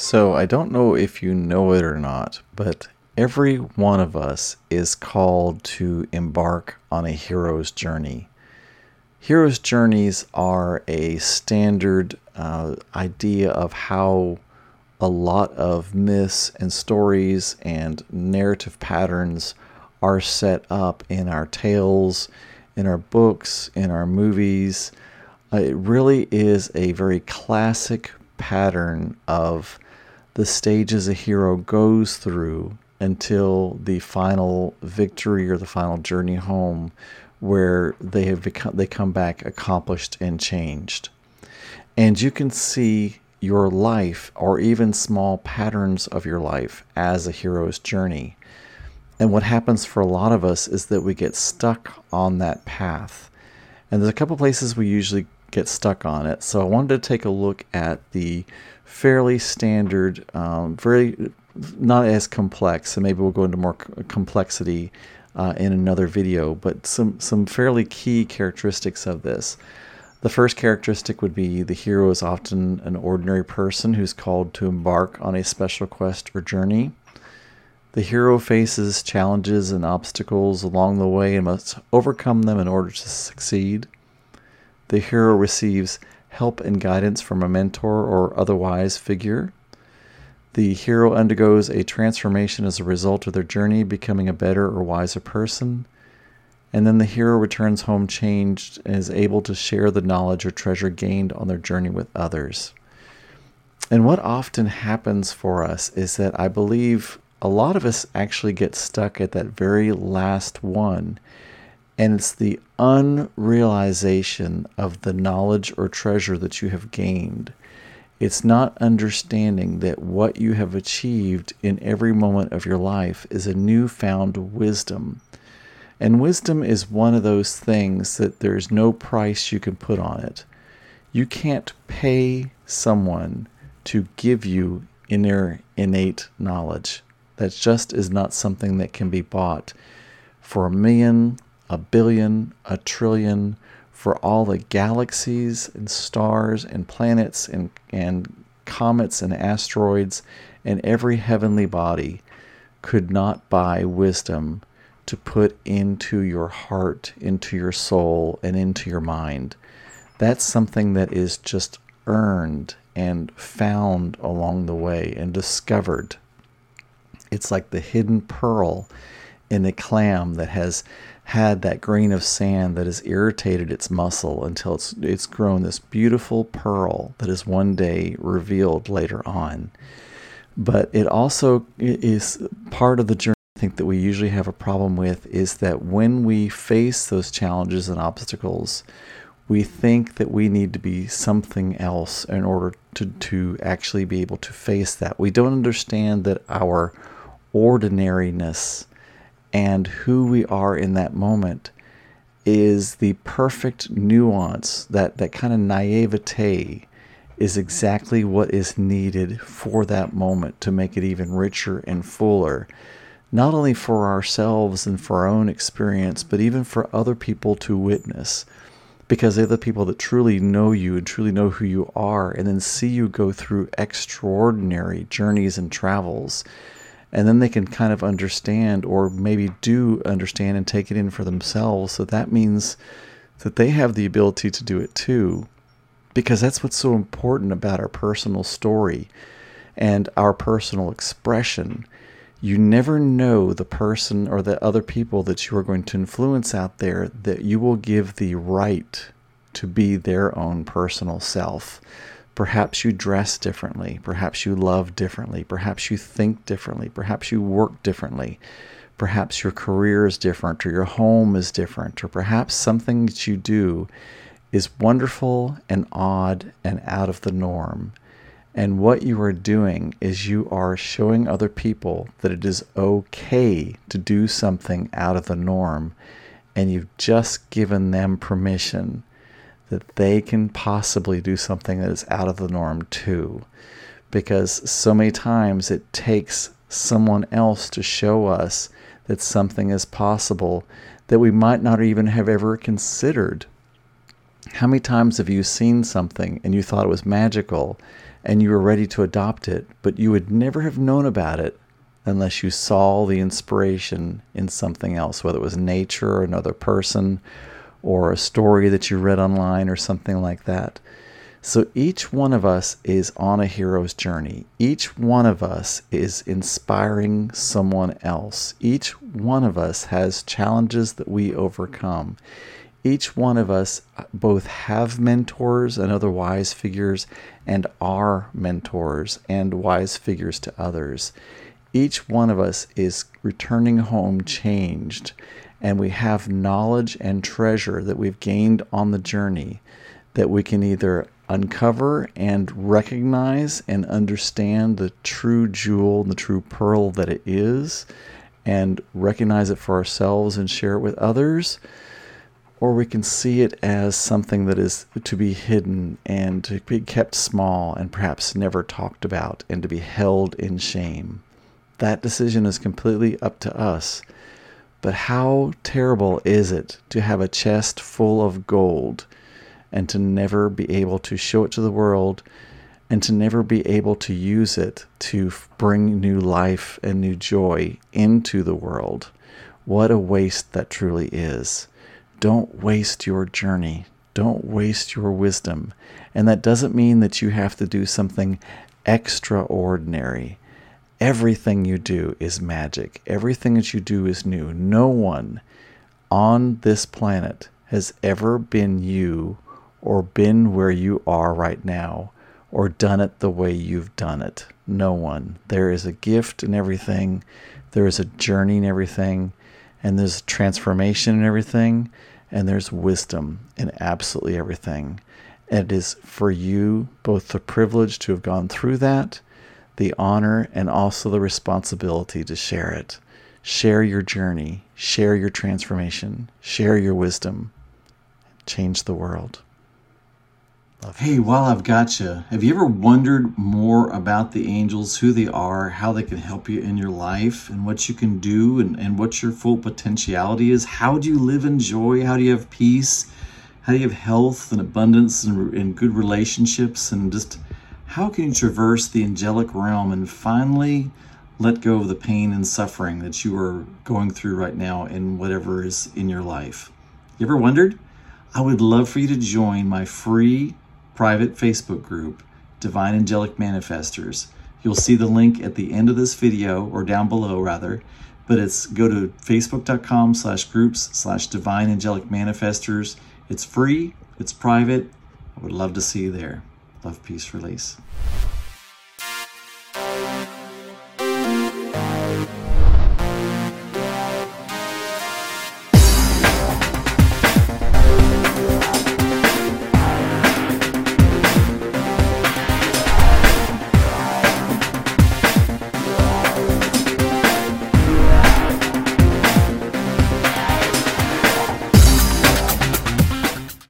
So, I don't know if you know it or not, but every one of us is called to embark on a hero's journey. Hero's journeys are a standard uh, idea of how a lot of myths and stories and narrative patterns are set up in our tales, in our books, in our movies. Uh, it really is a very classic pattern of the stages a hero goes through until the final victory or the final journey home where they have become they come back accomplished and changed. And you can see your life or even small patterns of your life as a hero's journey. And what happens for a lot of us is that we get stuck on that path. And there's a couple places we usually get stuck on it so i wanted to take a look at the fairly standard, um, very not as complex. So maybe we'll go into more complexity uh, in another video. But some some fairly key characteristics of this. The first characteristic would be the hero is often an ordinary person who's called to embark on a special quest or journey. The hero faces challenges and obstacles along the way and must overcome them in order to succeed. The hero receives help and guidance from a mentor or otherwise figure. The hero undergoes a transformation as a result of their journey, becoming a better or wiser person. And then the hero returns home changed and is able to share the knowledge or treasure gained on their journey with others. And what often happens for us is that I believe a lot of us actually get stuck at that very last one and it's the unrealization of the knowledge or treasure that you have gained. It's not understanding that what you have achieved in every moment of your life is a newfound wisdom. And wisdom is one of those things that there's no price you can put on it. You can't pay someone to give you inner innate knowledge. That just is not something that can be bought for a million, a billion, a trillion, for all the galaxies and stars and planets and, and comets and asteroids and every heavenly body could not buy wisdom to put into your heart, into your soul, and into your mind. That's something that is just earned and found along the way and discovered. It's like the hidden pearl in a clam that has had that grain of sand that has irritated its muscle until it's it's grown this beautiful pearl that is one day revealed later on. But it also is part of the journey I think that we usually have a problem with is that when we face those challenges and obstacles, we think that we need to be something else in order to, to actually be able to face that. We don't understand that our ordinariness and who we are in that moment is the perfect nuance that that kind of naivete is exactly what is needed for that moment to make it even richer and fuller not only for ourselves and for our own experience but even for other people to witness. Because they're the people that truly know you and truly know who you are and then see you go through extraordinary journeys and travels and then they can kind of understand or maybe do understand and take it in for themselves. So that means that they have the ability to do it too, because that's what's so important about our personal story and our personal expression. You never know the person or the other people that you are going to influence out there that you will give the right to be their own personal self. Perhaps you dress differently. Perhaps you love differently. Perhaps you think differently. Perhaps you work differently. Perhaps your career is different or your home is different. Or perhaps something that you do is wonderful and odd and out of the norm. And what you are doing is you are showing other people that it is okay to do something out of the norm. And you've just given them permission that they can possibly do something that is out of the norm too. Because so many times it takes someone else to show us that something is possible that we might not even have ever considered. How many times have you seen something and you thought it was magical, and you were ready to adopt it, but you would never have known about it unless you saw the inspiration in something else, whether it was nature or another person or a story that you read online or something like that. So each one of us is on a hero's journey. Each one of us is inspiring someone else. Each one of us has challenges that we overcome. Each one of us uh, both have mentors and other wise figures and are mentors and wise figures to others. Each one of us is returning home changed, and we have knowledge and treasure that we've gained on the journey that we can either uncover and recognize and understand the true jewel and the true pearl that it is and recognize it for ourselves and share it with others or we can see it as something that is to be hidden and to be kept small and perhaps never talked about and to be held in shame. That decision is completely up to us. But how terrible is it to have a chest full of gold and to never be able to show it to the world and to never be able to use it to bring new life and new joy into the world? What a waste that truly is. Don't waste your journey. Don't waste your wisdom. And that doesn't mean that you have to do something extraordinary. Everything you do is magic. Everything that you do is new. No one on this planet has ever been you or been where you are right now or done it the way you've done it. No one. There is a gift in everything, there is a journey in everything, and there's transformation in everything, and there's wisdom in absolutely everything. And it is for you both the privilege to have gone through that, the honor, and also the responsibility to share it. Share your journey, share your transformation, share your wisdom, change the world. Hey, while I've got you, have you ever wondered more about the angels, who they are, how they can help you in your life, and what you can do, and, and what your full potentiality is? How do you live in joy? How do you have peace? How do you have health and abundance and, and good relationships? And just how can you traverse the angelic realm and finally let go of the pain and suffering that you are going through right now in whatever is in your life? You ever wondered? I would love for you to join my free private Facebook group, Divine Angelic Manifestors. You'll see the link at the end of this video, or down below rather, but it's go to facebook.com slash groups slash divine angelic manifestors. It's free, it's private. I would love to see you there. Love, peace, release.